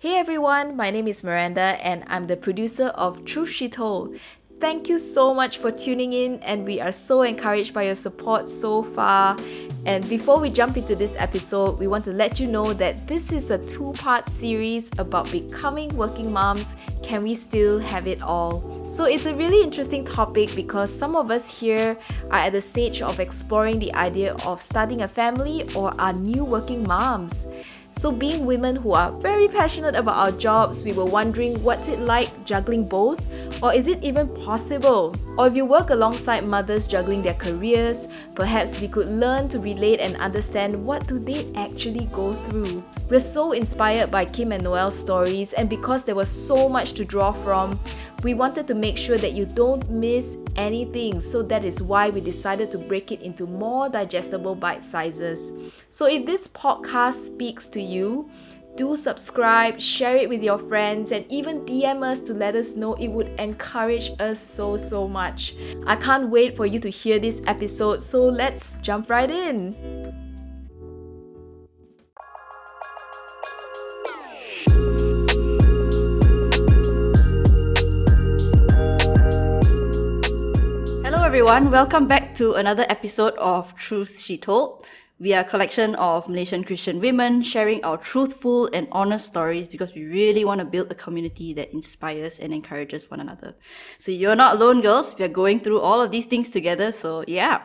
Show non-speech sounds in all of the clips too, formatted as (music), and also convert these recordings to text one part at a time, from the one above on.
Hey everyone, my name is Miranda and I'm the producer of Truth She Told. Thank you so much for tuning in, and we are so encouraged by your support so far. And before we jump into this episode, we want to let you know that this is a two part series about becoming working moms. Can we still have it all? So, it's a really interesting topic because some of us here are at the stage of exploring the idea of starting a family or are new working moms. So, being women who are very passionate about our jobs, we were wondering what's it like juggling both, or is it even possible? Or if you work alongside mothers juggling their careers, perhaps we could learn to relate and understand what do they actually go through. We're so inspired by Kim and Noelle's stories, and because there was so much to draw from, we wanted to make sure that you don't miss anything, so that is why we decided to break it into more digestible bite sizes. So if this podcast speaks to you, do subscribe, share it with your friends, and even DM us to let us know. It would encourage us so, so much. I can't wait for you to hear this episode, so let's jump right in. Everyone. Welcome back to another episode of Truth She Told. We are a collection of Malaysian Christian women sharing our truthful and honest stories because we really want to build a community that inspires and encourages one another. So you're not alone, girls. We are going through all of these things together. So yeah.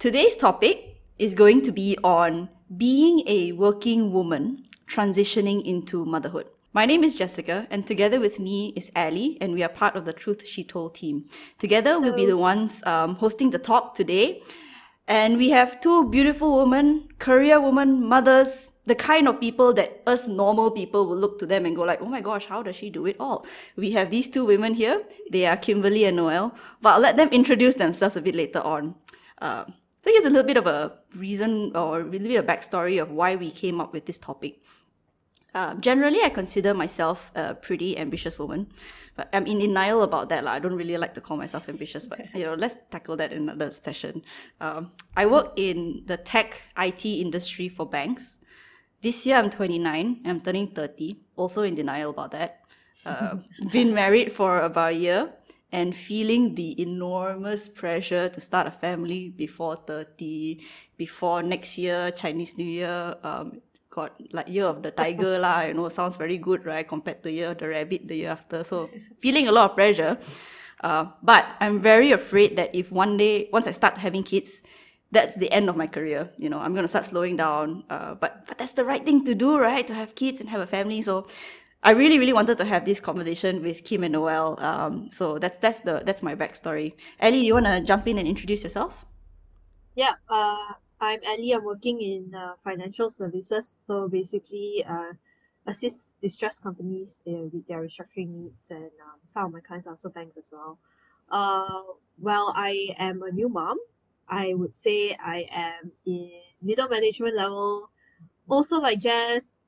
Today's topic is going to be on being a working woman transitioning into motherhood. My name is Jessica, and together with me is Ally, and we are part of the Truth She Told team. Together, Hello. we'll be the ones um, hosting the talk today. And we have two beautiful women, career women, mothers, the kind of people that us normal people will look to them and go like, oh my gosh, how does she do it all? We have these two women here. They are Kimberly and Noelle, but I'll let them introduce themselves a bit later on. Uh, so here's a little bit of a reason or a little bit of backstory of why we came up with this topic. Um, generally, I consider myself a pretty ambitious woman, but I'm in denial about that. Like, I don't really like to call myself ambitious, but (laughs) you know, let's tackle that in another session. Um, I work in the tech IT industry for banks. This year, I'm 29. I'm turning 30. Also in denial about that. Uh, (laughs) been married for about a year and feeling the enormous pressure to start a family before 30, before next year, Chinese New Year, um, got like year of the tiger lah you know sounds very good right compared to year of the rabbit the year after so (laughs) feeling a lot of pressure uh, but i'm very afraid that if one day once i start having kids that's the end of my career you know i'm going to start slowing down uh, but but that's the right thing to do right to have kids and have a family so I really, really wanted to have this conversation with Kim and Noelle. Um, so that's that's the that's my backstory. Ellie, you want to jump in and introduce yourself? Yeah. Uh, I'm Ellie. I'm working in uh, financial services. So basically, uh, assist distressed companies uh, with their restructuring needs, and um, some of my clients are also banks as well. Uh, well, I am a new mom. I would say I am in middle management level. Also, like Jess,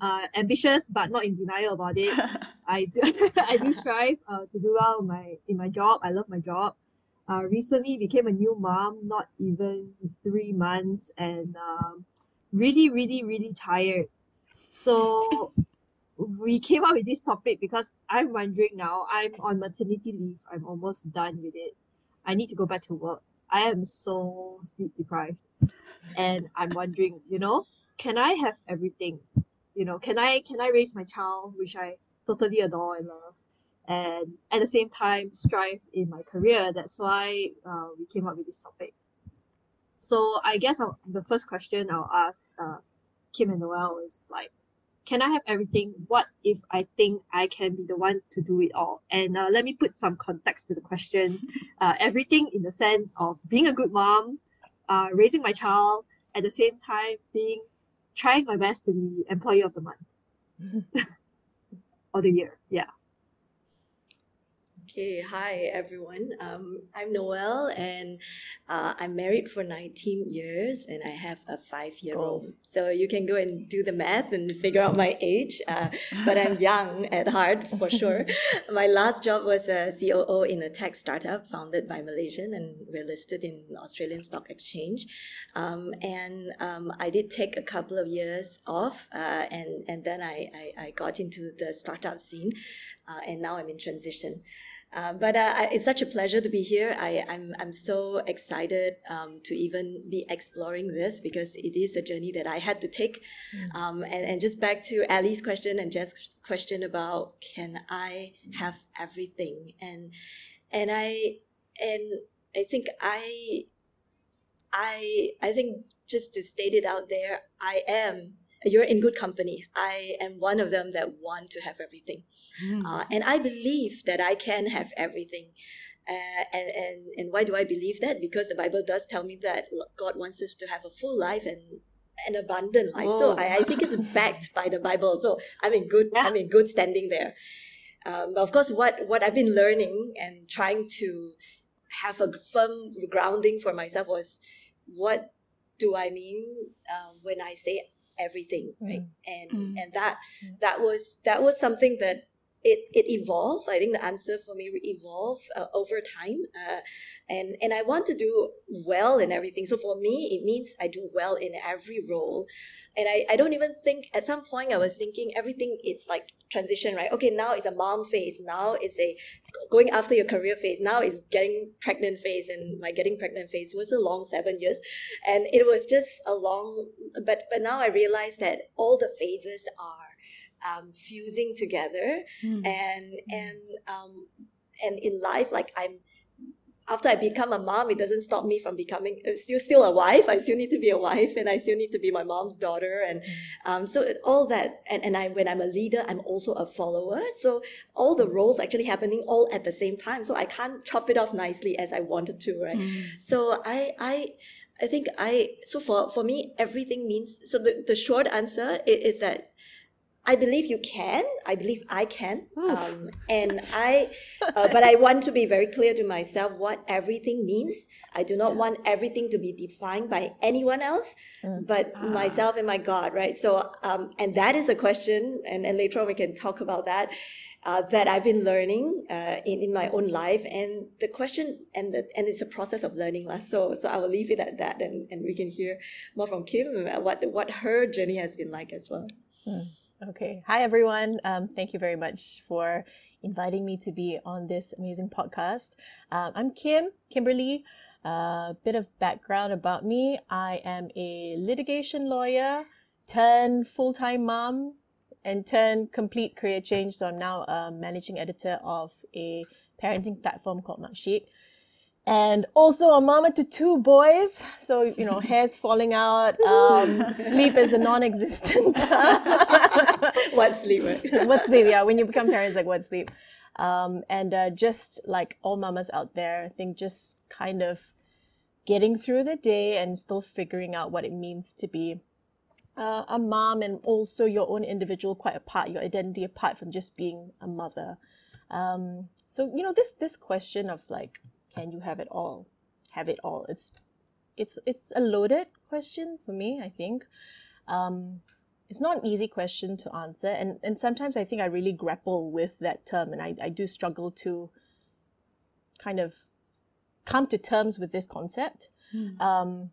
uh, ambitious but not in denial about it. (laughs) I do, (laughs) I do strive uh, to do well in my in my job. I love my job uh, recently became a new mom, not even three months, and um, really, really, really tired. So we came up with this topic because I'm wondering now, I'm on maternity leave, I'm almost done with it. I need to go back to work. I am so sleep deprived. And I'm wondering, you know, can I have everything? You know, can I can I raise my child, which I totally adore and love? And at the same time strive in my career. That's why uh, we came up with this topic. So I guess I'll, the first question I'll ask uh, Kim and Noelle is like, can I have everything? What if I think I can be the one to do it all? And uh, let me put some context to the question. Uh, everything in the sense of being a good mom, uh, raising my child, at the same time being trying my best to be employee of the month (laughs) (laughs) or the year. Yeah. Okay, hi everyone. Um, I'm Noelle and uh, I'm married for 19 years and I have a five year old. So you can go and do the math and figure out my age. Uh, but I'm (laughs) young at heart for sure. (laughs) my last job was a COO in a tech startup founded by Malaysian and we're listed in Australian Stock Exchange. Um, and um, I did take a couple of years off uh, and, and then I, I, I, got into the startup scene uh, and now I'm in transition. Uh, but uh, it's such a pleasure to be here. I, am I'm, I'm so excited um, to even be exploring this because it is a journey that I had to take. Mm. Um, and, and just back to Ally's question and Jess's question about can I have everything? And and I and I think I I I think just to state it out there, I am you're in good company. I am one of them that want to have everything. Mm. Uh, and I believe that I can have everything. Uh, and, and, and why do I believe that? Because the Bible does tell me that God wants us to have a full life and an abundant life. Whoa. So I, I think it's (laughs) backed by the Bible. So I'm in good, yeah. I'm in good standing there. Um, of course, what, what I've been learning and trying to have a firm grounding for myself was what do I mean uh, when I say everything right mm. and mm. and that mm. that was that was something that it, it evolved. I think the answer for me evolved uh, over time, uh, and and I want to do well in everything. So for me, it means I do well in every role, and I, I don't even think at some point I was thinking everything it's like transition right? Okay now it's a mom phase. Now it's a going after your career phase. Now it's getting pregnant phase and my getting pregnant phase was a long seven years. And it was just a long but but now I realize that all the phases are um, fusing together mm. and and um, and in life like I'm after I become a mom, it doesn't stop me from becoming uh, still still a wife. I still need to be a wife, and I still need to be my mom's daughter, and mm. um, so all that. And, and I when I'm a leader, I'm also a follower. So all the roles actually happening all at the same time. So I can't chop it off nicely as I wanted to, right? Mm. So I I. I think I so for for me everything means so the, the short answer is, is that I believe you can. I believe I can. Um, and I, uh, but I want to be very clear to myself what everything means. I do not yeah. want everything to be defined by anyone else, mm. but ah. myself and my God, right? So, um, and that is a question, and, and later on we can talk about that. Uh, that I've been learning uh, in, in my own life, and the question, and the, and it's a process of learning, So, so I will leave it at that, and, and we can hear more from Kim what what her journey has been like as well. Mm. Okay. Hi, everyone. Um, thank you very much for inviting me to be on this amazing podcast. Um, I'm Kim, Kimberly. A uh, bit of background about me. I am a litigation lawyer, turned full time mom, and turned complete career change. So I'm now a managing editor of a parenting platform called Marksheet and also a mama to two boys. So, you know, (laughs) hairs falling out, um, sleep is a non existent. (laughs) what sleep? (laughs) what sleep? Yeah, when you become parents, like what sleep? Um, and uh, just like all mamas out there, I think just kind of getting through the day and still figuring out what it means to be uh, a mom and also your own individual, quite apart, your identity apart from just being a mother. Um, so, you know, this, this question of like, can you have it all? Have it all. It's it's it's a loaded question for me, I think. Um, it's not an easy question to answer and, and sometimes I think I really grapple with that term and I, I do struggle to kind of come to terms with this concept. Mm. Um,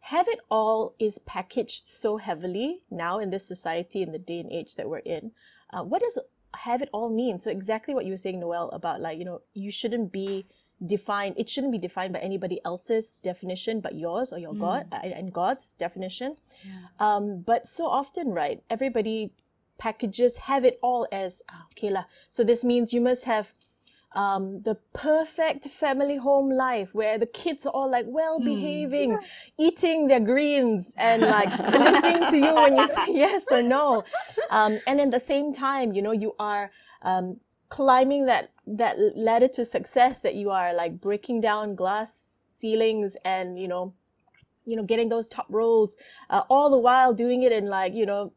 have it all is packaged so heavily now in this society in the day and age that we're in. Uh, what does have it all mean? So exactly what you were saying, Noelle, about like, you know, you shouldn't be defined it shouldn't be defined by anybody else's definition but yours or your mm. god uh, and god's definition yeah. um, but so often right everybody packages have it all as ah, okay la. so this means you must have um, the perfect family home life where the kids are all like well behaving, mm. eating their greens and (laughs) like listening to you when you say (laughs) yes or no. Um, and at the same time, you know, you are um, climbing that that ladder to success that you are like breaking down glass ceilings and you know you know getting those top roles uh, all the while doing it in like you know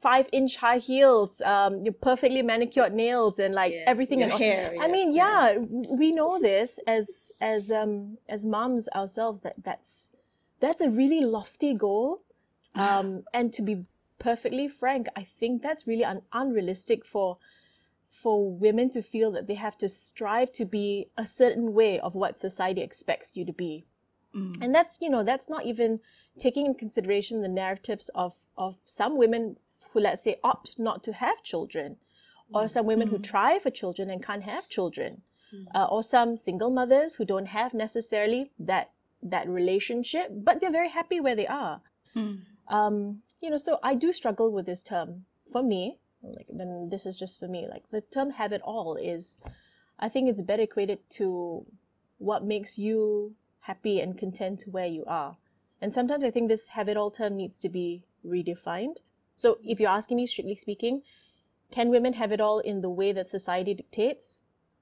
five inch high heels, um, your perfectly manicured nails, and like Yes, everything. your hair. I mean, yes, yeah, we know this as as um as moms ourselves that that's that's a really lofty goal, (sighs) um, and to be perfectly frank, I think that's really un- unrealistic for for women to feel that they have to strive to be a certain way of what society expects you to be, Mm. and that's you know that's not even taking in consideration the narratives of of some women who let's say opt not to have children or some women who Mm. try for children and can't have children Mm. uh, or some single mothers who don't have necessarily that that relationship but they're very happy where they are Mm. um you know so i do struggle with this term for me like then this is just for me. Like the term have it all is i think it's better equated to what makes you happy and content where you are. And sometimes i think this have it all term needs to be redefined. So if you're asking me strictly speaking can women have it all in the way that society dictates?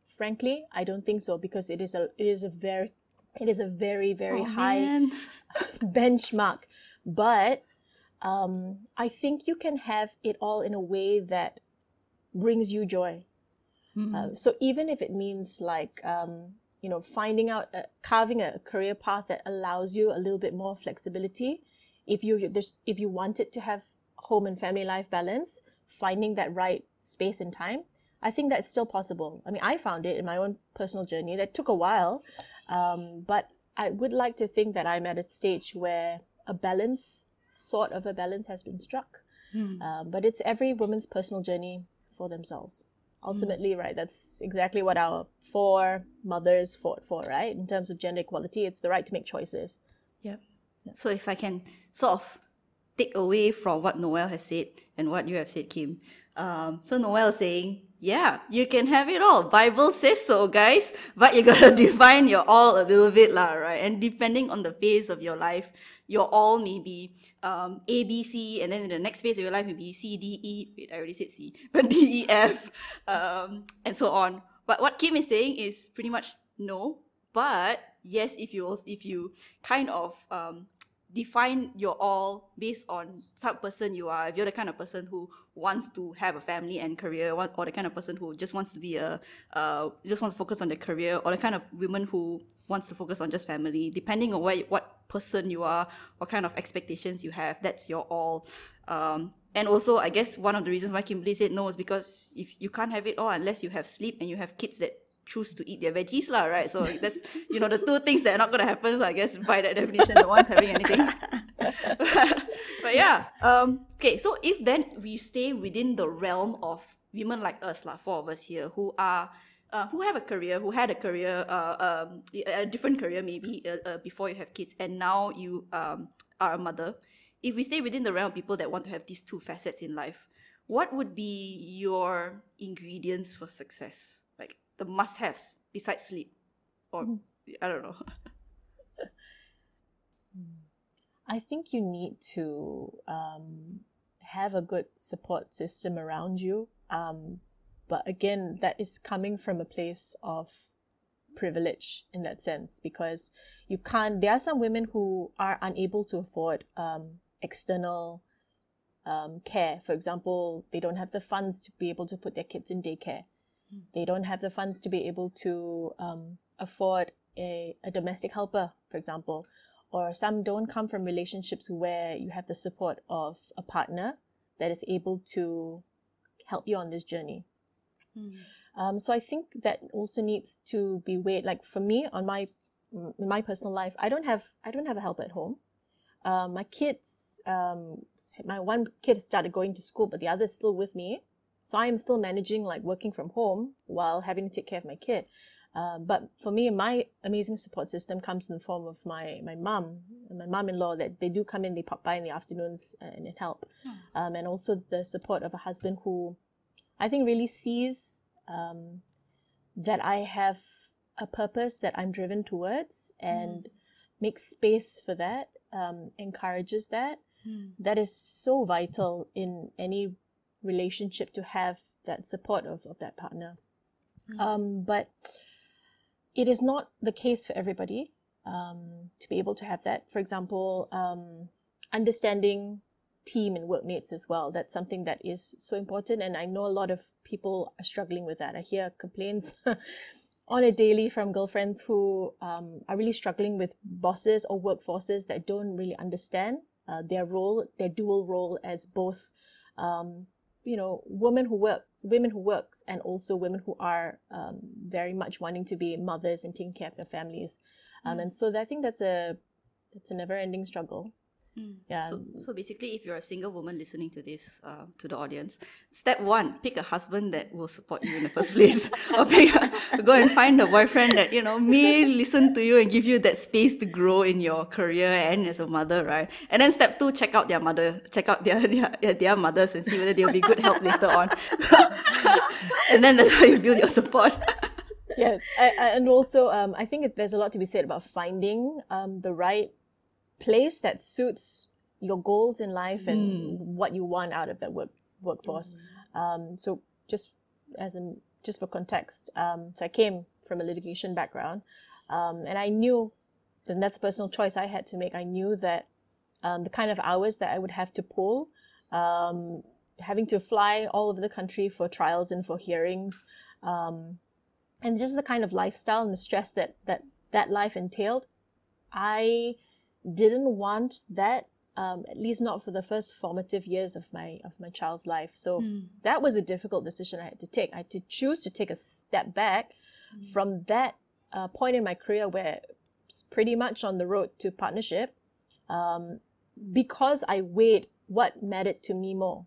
Frankly i don't think so because it is a it is a very it is a very very Oh, high (laughs) benchmark. But um, I think you can have it all in a way that brings you joy. Mm. Uh, so even if it means like um, you know finding out uh, carving a career path that allows you a little bit more flexibility, if you if you wanted to have home and family life balance, finding that right space and time, I think that's still possible. I mean, I found it in my own personal journey. That took a while, um, but I would like to think that I'm at a stage where a balance, sort of a balance, has been struck. Mm. Um, but it's every woman's personal journey for themselves. Ultimately, right? That's exactly what our four mothers fought for, right? In terms of gender equality, it's the right to make choices. Yep. So if I can sort of take away from what Noelle has said and what you have said, Kim. Um, so Noelle saying, yeah, you can have it all. Bible says so, guys. But you gotta (laughs) define your all a little bit, lah, right? And depending on the phase of your life, your all may be um, A, B, C, and then in the next phase of your life may be C, D, E. Wait, I already said C, (laughs) but D, E, F, um, and so on. But what Kim is saying is pretty much no. But yes, if you also, if you kind of um, define your all based on type person you are. If you're the kind of person who wants to have a family and career, or the kind of person who just wants to be a, uh, just wants to focus on their career, or the kind of woman who wants to focus on just family, depending on where, what person you are, what kind of expectations you have, that's your all. Um, and also, I guess one of the reasons why Kimberly said no is because if you can't have it all unless you have sleep and you have kids that choose to eat their veggies, lah, right? So that's you know the two things that are not gonna happen. So I guess by that definition, no one's having anything. (laughs) but yeah, um, okay. So if then we stay within the realm of women like us, lah, four of us here, who are. Uh, who have a career, who had a career, uh, um, a different career maybe uh, uh, before you have kids, and now you um, are a mother. If we stay within the realm of people that want to have these two facets in life, what would be your ingredients for success? Like the must-haves besides sleep, or I don't know. (laughs) I think you need to um, have a good support system around you. Um, but again, that is coming from a place of privilege in that sense because you can't. There are some women who are unable to afford um, external um, care. For example, they don't have the funds to be able to put their kids in daycare. They don't have the funds to be able to um, afford a, a domestic helper, for example or some don't come from relationships where you have the support of a partner that is able to help you on this journey. Um, so I think that also needs to be weighed. Like for me, on my in my personal life, I don't have I don't have a helper at home. Um, my kids, um, my one kid started going to school, but the other is still with me. So I am still managing like working from home while having to take care of my kid. Uh, but for me, my amazing support system comes in the form of my my mom and my mom-in-law. That they do come in, they pop by in the afternoons and, and help, um, and also the support of a husband who, I think, really sees um, that I have a purpose that I'm driven towards and makes space for that, um, encourages that. That is so vital in any relationship to have that support of, of that partner. Um, but it is not the case for everybody um, to be able to have that. For example, um, understanding team and workmates as well. That's something that is so important. And I know a lot of people are struggling with that. I hear complaints (laughs) on a daily from girlfriends who um, are really struggling with bosses or workforces that don't really understand uh, their role, their dual role as both, um, you know, women who works, women who works, and also women who are um, very much wanting to be mothers and taking care of their families. Um, And so I think that's a that's a never-ending struggle. Yeah. So, so basically, if you're a single woman listening to this, uh, to the audience, step one, pick a husband that will support you in the first place, (laughs) (laughs) or pick a, go and find a boyfriend that you know may listen to you and give you that space to grow in your career and as a mother, right? And then step two, check out their mother, check out their (laughs) their, their mothers and see whether they'll be good help later on. and then that's how you build your support. yes, I, I, and also um, I think it, there's a lot to be said about finding um, the right place that suits your goals in life and what you want out of that work workforce. Um, so just as in just for context, um, so I came from a litigation background, um, and I knew, and that's a personal choice I had to make. I knew that um, the kind of hours that I would have to pull, um, having to fly all over the country for trials and for hearings, um, and just the kind of lifestyle and the stress that that that life entailed, I didn't want that um, at least not for the first formative years of my of my child's life. So that was a difficult decision i had to take. I had to choose to take a step back from that uh, point in my career where it's pretty much on the road to partnership um, because i weighed what mattered to me more.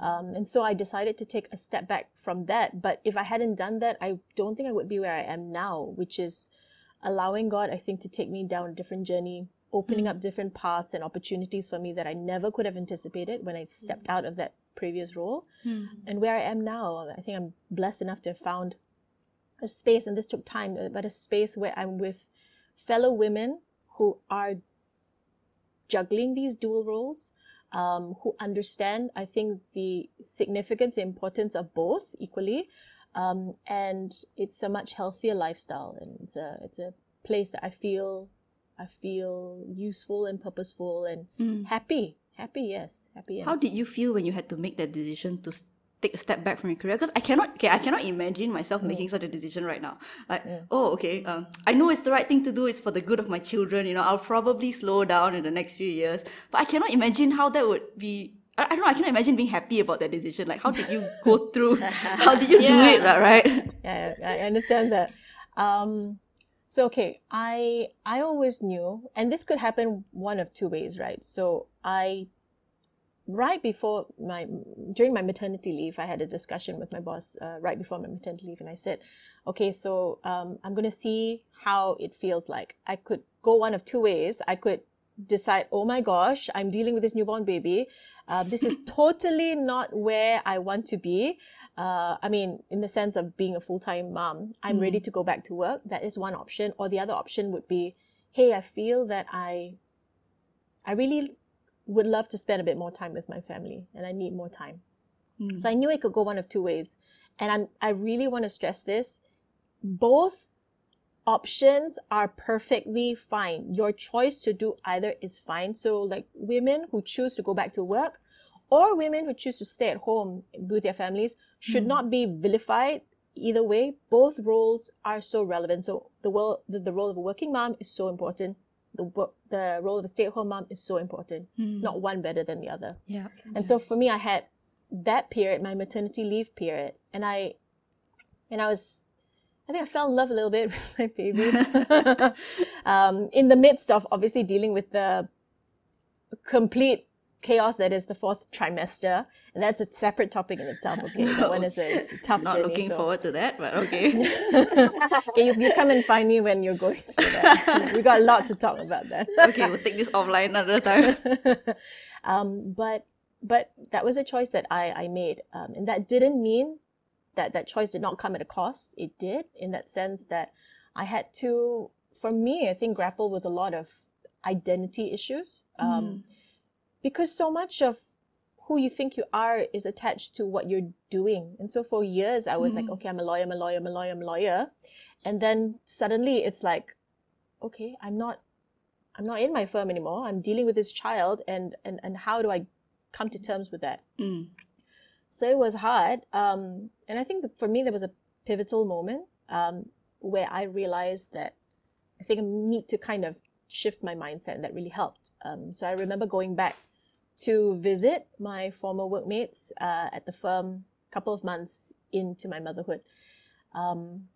Um, and so I decided to take a step back from that. But if I hadn't done that, I don't think I would be where I am now, which is allowing God, I think, to take me down a different journey, opening up different paths and opportunities for me that I never could have anticipated when I stepped out of that previous role. And where I am now, I think I'm blessed enough to have found a space, and this took time, uh, but a space where I'm with fellow women who are juggling these dual roles, um, who understand, I think, the significance, the importance of both equally. Um, and it's a much healthier lifestyle, and it's a it's a place that I feel I feel useful and purposeful and happy. Happy, yes, happy. How did you feel when you had to make that decision to take a step back from your career? Because I cannot, okay, I cannot imagine myself making such a decision right now. Like, oh, okay, um, I know it's the right thing to do. It's for the good of my children. You know, I'll probably slow down in the next few years. But I cannot imagine how that would be. I, I don't know. I cannot imagine being happy about that decision. Like, how did you go through? (laughs) how did you do it? Right? yeah, I I understand that. Um, so okay, I I always knew, and this could happen one of two ways, right? So I, right before my during my maternity leave, I had a discussion with my boss uh, right before my maternity leave, and I said, okay, so um, I'm gonna see how it feels like. I could go one of two ways. I could decide, oh my gosh, I'm dealing with this newborn baby. Uh, this is totally not where I want to be. Uh, I mean, in the sense of being a full time mom, I'm ready to go back to work. That is one option. Or the other option would be, hey, I feel that I, I really would love to spend a bit more time with my family, and I need more time. So I knew it could go one of two ways, and I'm I really want to stress this: both options are perfectly fine. Your choice to do either is fine. So, like women who choose to go back to work or women who choose to stay at home with their families should not be vilified either way. Both roles are so relevant. So, the, world, the, the role of a working mom is so important. The, the role of a stay at home mom is so important. It's not one better than the other. Yeah. And so for me, I had that period, my maternity leave period, and I, and I was, I think I fell in love a little bit (laughs) with my baby, (laughs) um, in the midst of obviously dealing with the complete chaos that is the fourth trimester, and that's a separate topic in itself. Okay, (laughs) that one is a (laughs) tough Not journey. looking so- forward to that, but okay. (laughs) okay, you, you come and find me when you're going through that. we got a lot to talk about that. okay, we'll take this offline another time. um, but but that was a choice that I, I made, um, and that didn't mean that that choice did not come at a cost. It did, in that sense that I had to, for me, I think grapple with a lot of identity issues, um, because so much of who you think you are is attached to what you're doing. And so for years, I was like, okay, I'm a lawyer, I'm a lawyer, I'm a lawyer, I'm a lawyer, and then suddenly it's like, okay, I'm not I'm not in my firm anymore. I'm dealing with this child and and, and how do I come to terms with that. Mm. So it was hard. Um, and I think that for me, there was a pivotal moment um, where I realized that I think I need to kind of shift my mindset, and that really helped. Um, so I remember going back to visit my former workmates uh, at the firm a couple of months into my motherhood. Um,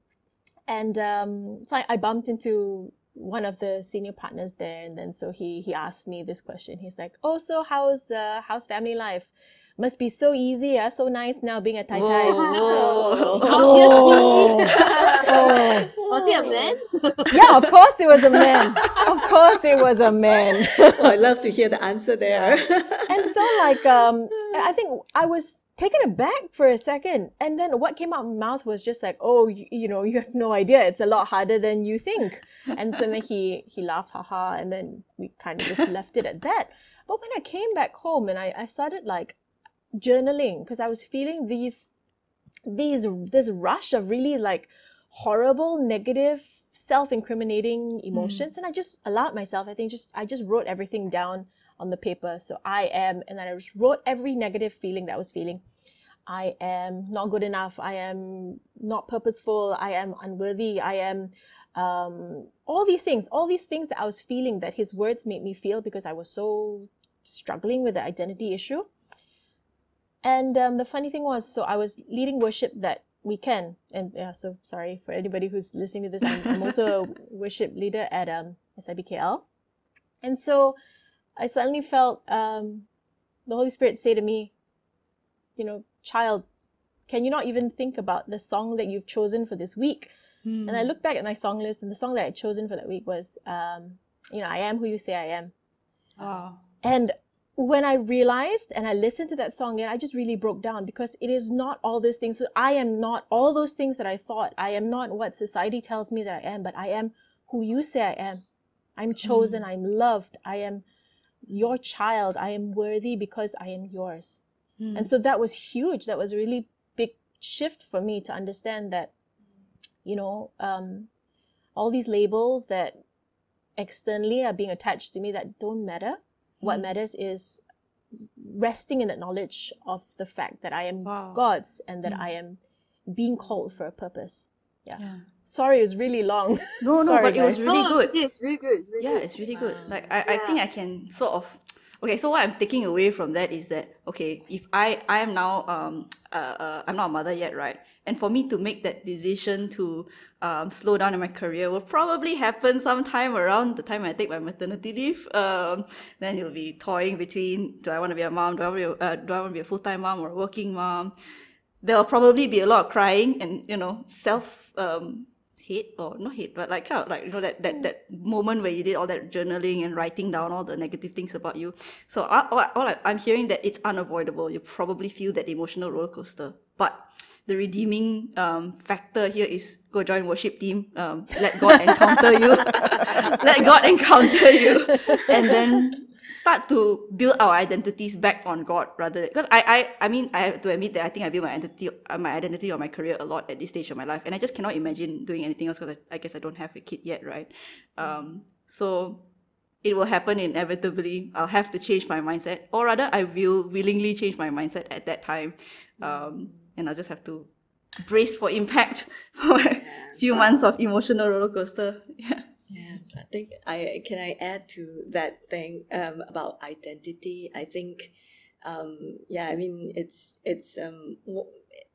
and um, so I, I bumped into one of the senior partners there, and then so he he asked me this question. He's like, "Oh, so how's uh, how's family life? Must be so easy, yeah, so nice now being a Tai Tai." Whoa. (laughs) (laughs) Obviously. (laughs) Oh. Was he a man? yeah, of course it was a man. Of course it was a man. Oh, I love to hear the answer there. and so like um i think i was taken aback for a second and then what came out of my mouth was just like oh you, you know you have no idea it's a lot harder than you think and so then he he laughed haha and then we kind of just left it at that but when i came back home and i, I started like journaling because i was feeling these these this rush of really like horrible negative self-incriminating emotions and i just allowed myself i think just i just wrote everything down on the paper. So i am and then i just wrote every negative feeling that i was feeling. I am not good enough. I am not purposeful. I am unworthy. I am um, all these things all these things that i was feeling that his words made me feel because i was so struggling with the identity issue and um, the funny thing was, so I was leading worship that weekend, and yeah, so sorry for anybody who's listening to this. I'm, I'm also a (laughs) worship leader at um, SIBKL, and so I suddenly felt um, the Holy Spirit say to me, you know, child, can you not even think about the song that you've chosen for this week? Mm. And I looked back at my song list, and the song that I'd chosen for that week was, um, you know, I am who you say I am. Wow. And when I realized and I listened to that song, and I just really broke down because it is not all those things. So I am not all those things that I thought. I am not what society tells me that I am, but I am who you say I am. I'm chosen. I'm loved. I am your child. I am worthy because I am yours. Mm. And so that was huge. That was a really big shift for me to understand that, you know, um, all these labels that externally are being attached to me that don't matter. What Mm. matters is resting in that knowledge of the fact that I am Wow. God's and that Mm. I am being called for a purpose. yeah. Sorry, it was really long. No, (laughs) no, Sorry, but it was really no, good. It is really good. It's really Yeah, good. it's really good. Wow. Like I, I think I can sort of okay, so what I'm taking away from that is that okay, if I I am now um uh, uh I'm not a mother yet, right? And for me to make that decision to um, slow down in my career will probably happen sometime around the time I take my maternity leave. Um, then you'll be toying between do I want to be a mom, do I want to be a, uh, to be a full time mom or a working mom? There'll probably be a lot of crying and you know self um, hate or not hate, but like kind of like you know that that that moment where you did all that journaling and writing down all the negative things about you. So I, all, all I, I'm hearing that it's unavoidable. You probably feel that emotional roller coaster, but the redeeming um, factor here is go join worship team. Um, let God encounter you. (laughs) let God encounter you, and then start to build our identities back on God rather because I, I I mean I have to admit that I think I built my identity uh, my identity or my career a lot at this stage of my life. And I just cannot imagine doing anything else because I, I guess I don't have a kid yet right? Um so it will happen inevitably. I'll have to change my mindset. Or rather I will willingly change my mindset at that time. Um and I'll just have to brace for impact (laughs) for a few months of emotional roller coaster (laughs) yeah Yeah, I think I can I add to that thing um, about identity. I think, um, yeah, I mean it's it's um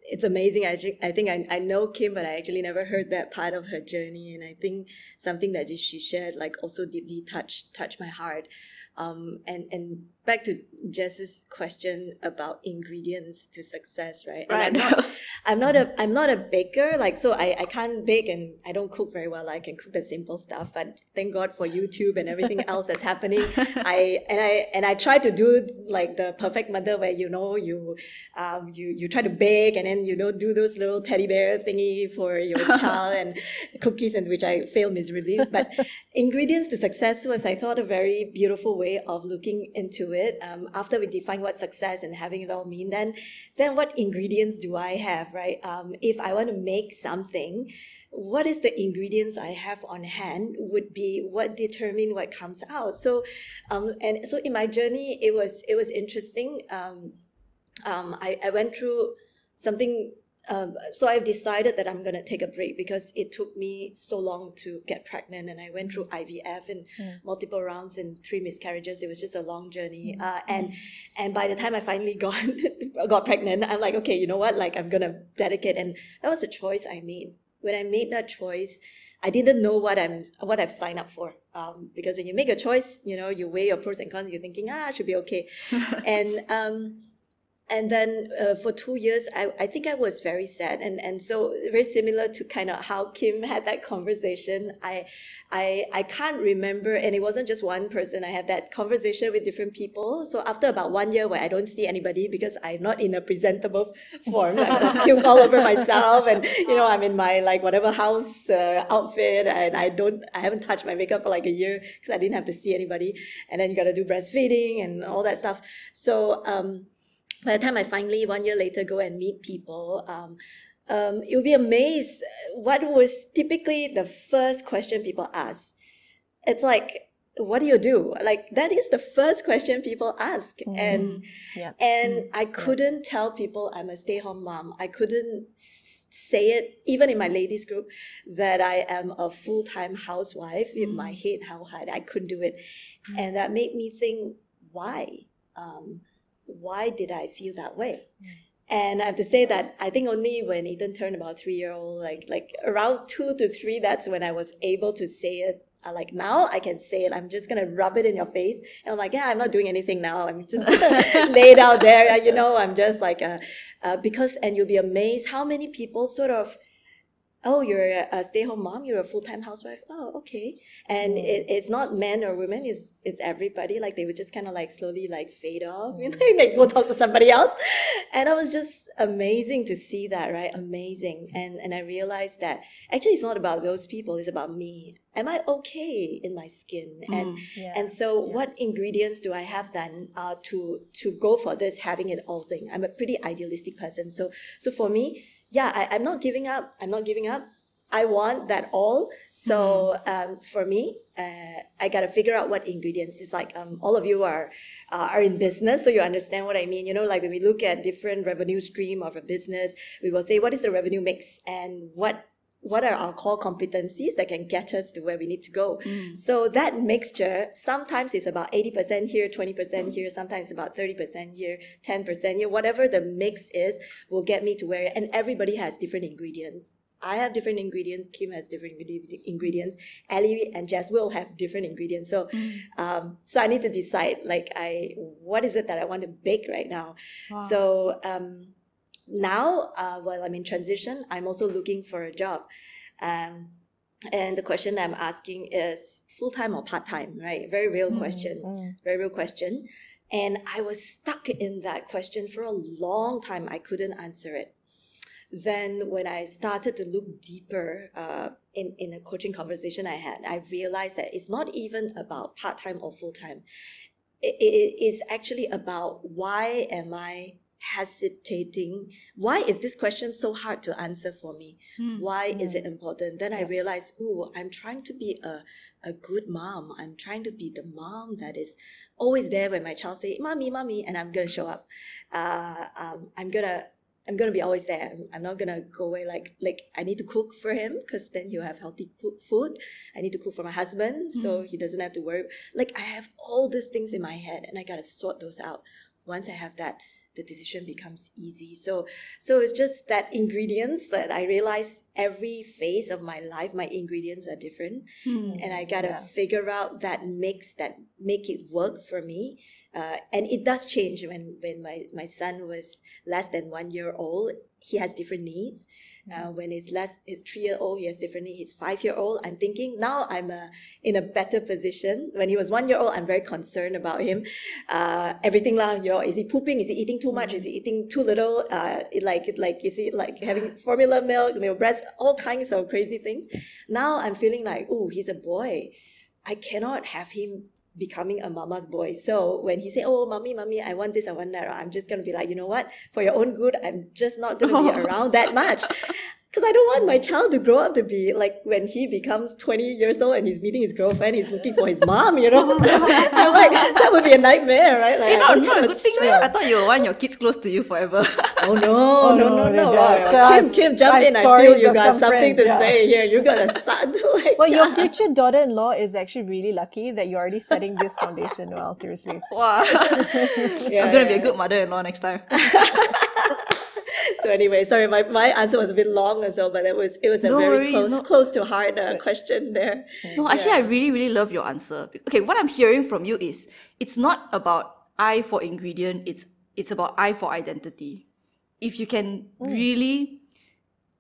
it's amazing. I think I think I, I know Kim, but I actually never heard that part of her journey, and I think something that she shared like also deeply touched touched my heart. Um, and and back to Jess's question about ingredients to success, right? And I'm not (laughs) I'm not a I'm not a baker, like so I, I can't bake and I don't cook very well. I can cook the simple stuff, but thank God for YouTube and everything (laughs) else that's happening. (laughs) I and I and I try to do like the perfect mother where you know you um you you try to bake and then you know do those little teddy bear thingy for your child and cookies and which I fail miserably. But ingredients to success was I thought a very beautiful way of looking into it, um, after we define what success and having it all mean, then then what ingredients do I have, right? Um, if I want to make something, what is the ingredients I have on hand would be what determine what comes out. So, um, and so in my journey, it was it was interesting. Um, um, I, I went through something um, so I've decided that I'm going to take a break because it took me so long to get pregnant, and I went through IVF and Mm. multiple rounds and three miscarriages. It was just a long journey, Mm. uh, and and by the time I finally (laughs) got got pregnant, I'm like, okay, you know what? Like I'm gonna dedicate, and that was a choice I made. When I made that choice, I didn't know what I'm what I've signed up for. Um, because when you make a choice, you know, you weigh your pros and cons. You're thinking, ah, I should be okay (laughs) and um and then uh, for two years I, I think i was very sad and and so very similar to kind of how kim had that conversation. I i i can't remember and it wasn't just one person. I had that conversation with different people. So after about one year where i don't see anybody because i'm not in a presentable (laughs) form i've got puke all over myself and you know i'm in my like whatever house uh, outfit and i don't i haven't touched my makeup for like a year because i didn't have to see anybody. And then you got to do breastfeeding and all that stuff. So um by the time I finally one year later go and meet people, um, um, you'll be amazed what was typically the first question people ask. It's like, what do you do? Like that is the first question people ask, and Yeah. and I couldn't tell people I'm a stay-home mom. I couldn't say it even in my ladies group that I am a full-time housewife. In my head, how hard I couldn't do it, and that made me think, why? Um, why did I feel that way? And I have to say that I think only when Ethan turned about three year old, like like around two to three, that's when I was able to say it. Uh, like now I can say it. I'm just gonna rub it in your face, and I'm like, yeah, I'm not doing anything now. I'm just (laughs) lay it out there. You know, I'm just like a, uh, because, and you'll be amazed how many people sort of oh you're a, stay-home mom you're a full-time housewife? Oh okay. And it, it's not men or women it's it's everybody. Like they would just kind of like slowly like fade off you know (laughs) like go talk to somebody else. And i was just amazing to see that right? Amazing. And and i realized that actually it's not about those people it's about me. Am i okay in my skin? And Yeah. and so, what ingredients do I have then uh, to to go for this having it all thing? I'm a pretty idealistic person, so so for me, yeah, I, I'm not giving up. I'm not giving up. I want that all. So um, for me, uh, I gotta figure out what ingredients. It's like um, all of you are uh, are in business, so you understand what I mean. You know, like when we look at different revenue stream of a business, we will say what is the revenue mix and what what are our core competencies that can get us to where we need to go. So that mixture sometimes is about 80% here, 20% here, sometimes about 30% here, 10% here, whatever the mix is will get me to where and everybody has different ingredients. I have different ingredients. Kim has different ingredients. Ellie and Jess will have different ingredients. So, um, so I need to decide, like, I what is it that I want to bake right now. So, um, now uh, while i'm in transition i'm also looking for a job. Um, and the question i'm asking is full-time or part-time right? Very real question. Mm. very real question. And i was stuck in that question for a long time. I couldn't answer it. Then when i started to look deeper uh, in, in a coaching conversation i had i realized that it's not even about part-time or full-time. It, it is actually about why am i hesitating why is this question so hard to answer for me why is it important then i realized oh i'm trying to be a, a good mom i'm trying to be the mom that is always there when my child say mommy mommy and i'm gonna show up uh, um, i'm gonna I'm gonna be always there. I'm, I'm not gonna go away like like I need to cook for him because then he'll have healthy food. I need to cook for my husband so he doesn't have to worry. Like I have all these things in my head and I gotta sort those out. Once I have that, the decision becomes easy. So so it's just that ingredients that I realize every phase of my life, my ingredients are different and I gotta Yeah. figure out that mix that make it work for me. Uh, and it does change when when my my son was less than one year old. He has different needs. Uh, when he's less, he's three year old, he has different needs. He's five year old. I'm thinking now I'm uh, in a better position. When he was one year old, I'm very concerned about him. Uh, everything lah, you know, is he pooping? Is he eating too much? Is he eating too little? Uh, like like is he like having formula milk, you know, breast, all kinds of crazy things. Now I'm feeling like, oh, he's a boy. I cannot have him becoming a mama's boy. So when he say, "Oh, mommy, mommy, I want this, I want that," I'm just gonna be like, you know what? For your own good, I'm just not gonna be (laughs) around that much. Because I don't want my child to grow up to be like when he becomes 20 years old and he's meeting his girlfriend, he's looking for his mom, you know? (laughs) So I'm like, that would be a nightmare, right? Like, Hey, I not, don't a good thing, child. man. I thought you would want your kids close to you forever. Oh no, (laughs) no, no, oh no, no! yeah. Wow. So Kim, I've- Kim, jump I've in! I feel you got some something friends, to yeah. say here. You got a (laughs) son. Like, Well, your future daughter-in-law is actually really lucky that you're already setting this foundation well. Seriously. wow. Yeah, I'm gonna be a good mother-in-law next time. (laughs) So anyway, sorry, my, my answer was a bit long as well, but it was it was a No very close no- close to heart uh, question there. No, actually, I really, really love your answer. Okay, what I'm hearing from you is it's not about I for ingredient. It's it's about I for identity. If you can really,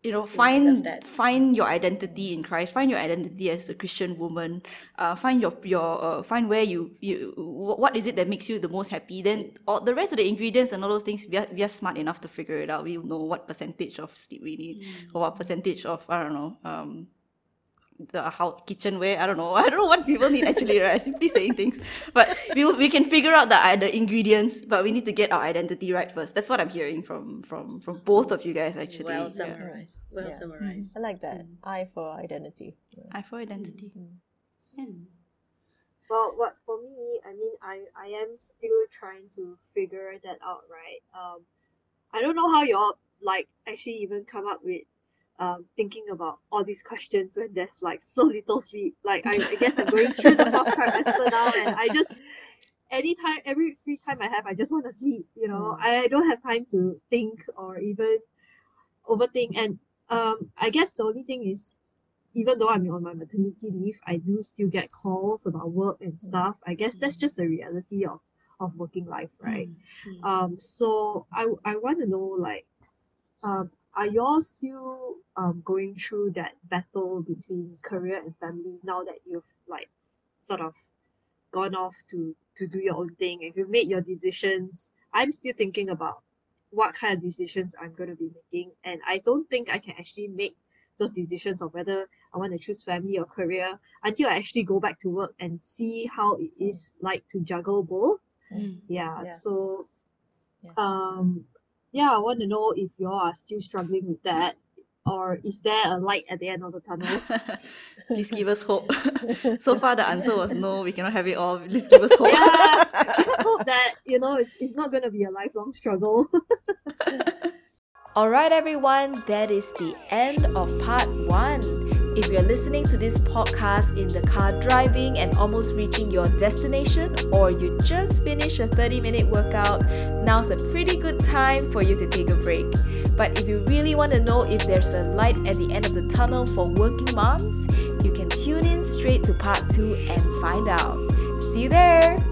you know, find that. find your identity in Christ, find your identity as a Christian woman, uh, find your your uh, find where you you what is it that makes you the most happy. Then all the rest of the ingredients and all those things, we are, we are smart enough to figure it out. We know what percentage of sleep we need, or what percentage of I don't know. Um, the how kitchenware. I don't know. (laughs) I don't know what people need actually. Right? I'm simply saying things, but we we can figure out the uh, the ingredients. But we need to get our identity right first. That's what I'm hearing from from from both of you guys actually. Well Yeah. summarized. Well Yeah. summarized. I like that. I for identity. I for identity. Well, what for me, I mean, I I am still trying to figure that out, right? Um, I don't know how y'all like actually even come up with um thinking about all these questions when there's like so little sleep. Like I, I guess I'm going through the (laughs) fourth trimester now, and I just anytime every free time I have, I just want to sleep. You know, I don't have time to think or even overthink. And um, I guess the only thing is even though I'm on my maternity leave, I do still get calls about work and stuff. I guess that's just the reality of, of working life, right? Mm. Um, so I, I want to know, like, um, are y'all still um, going through that battle between career and family now that you've, like, sort of gone off to, to do your own thing? If you've made your decisions, I'm still thinking about what kind of decisions I'm going to be making. And I don't think I can actually make those decisions of whether I want to choose family or career until I actually go back to work and see how it is like to juggle both. Mm. Yeah. Yeah. So, Yeah. um, yeah, I want to know if you all are still struggling with that, or is there a light at the end of the tunnel? (laughs) Please give us hope. (laughs) so far, the answer was no. We cannot have it all. Please give us hope. yeah. Let's (laughs) hope that you know it's, it's not going to be a lifelong struggle. Alright, everyone, that is the end of part one. If you're listening to this podcast in the car driving and almost reaching your destination, or you just finished a 30 minute workout, now's a pretty good time for you to take a break. But if you really want to know if there's a light at the end of the tunnel for working moms, you can tune in straight to part two and find out. See you there!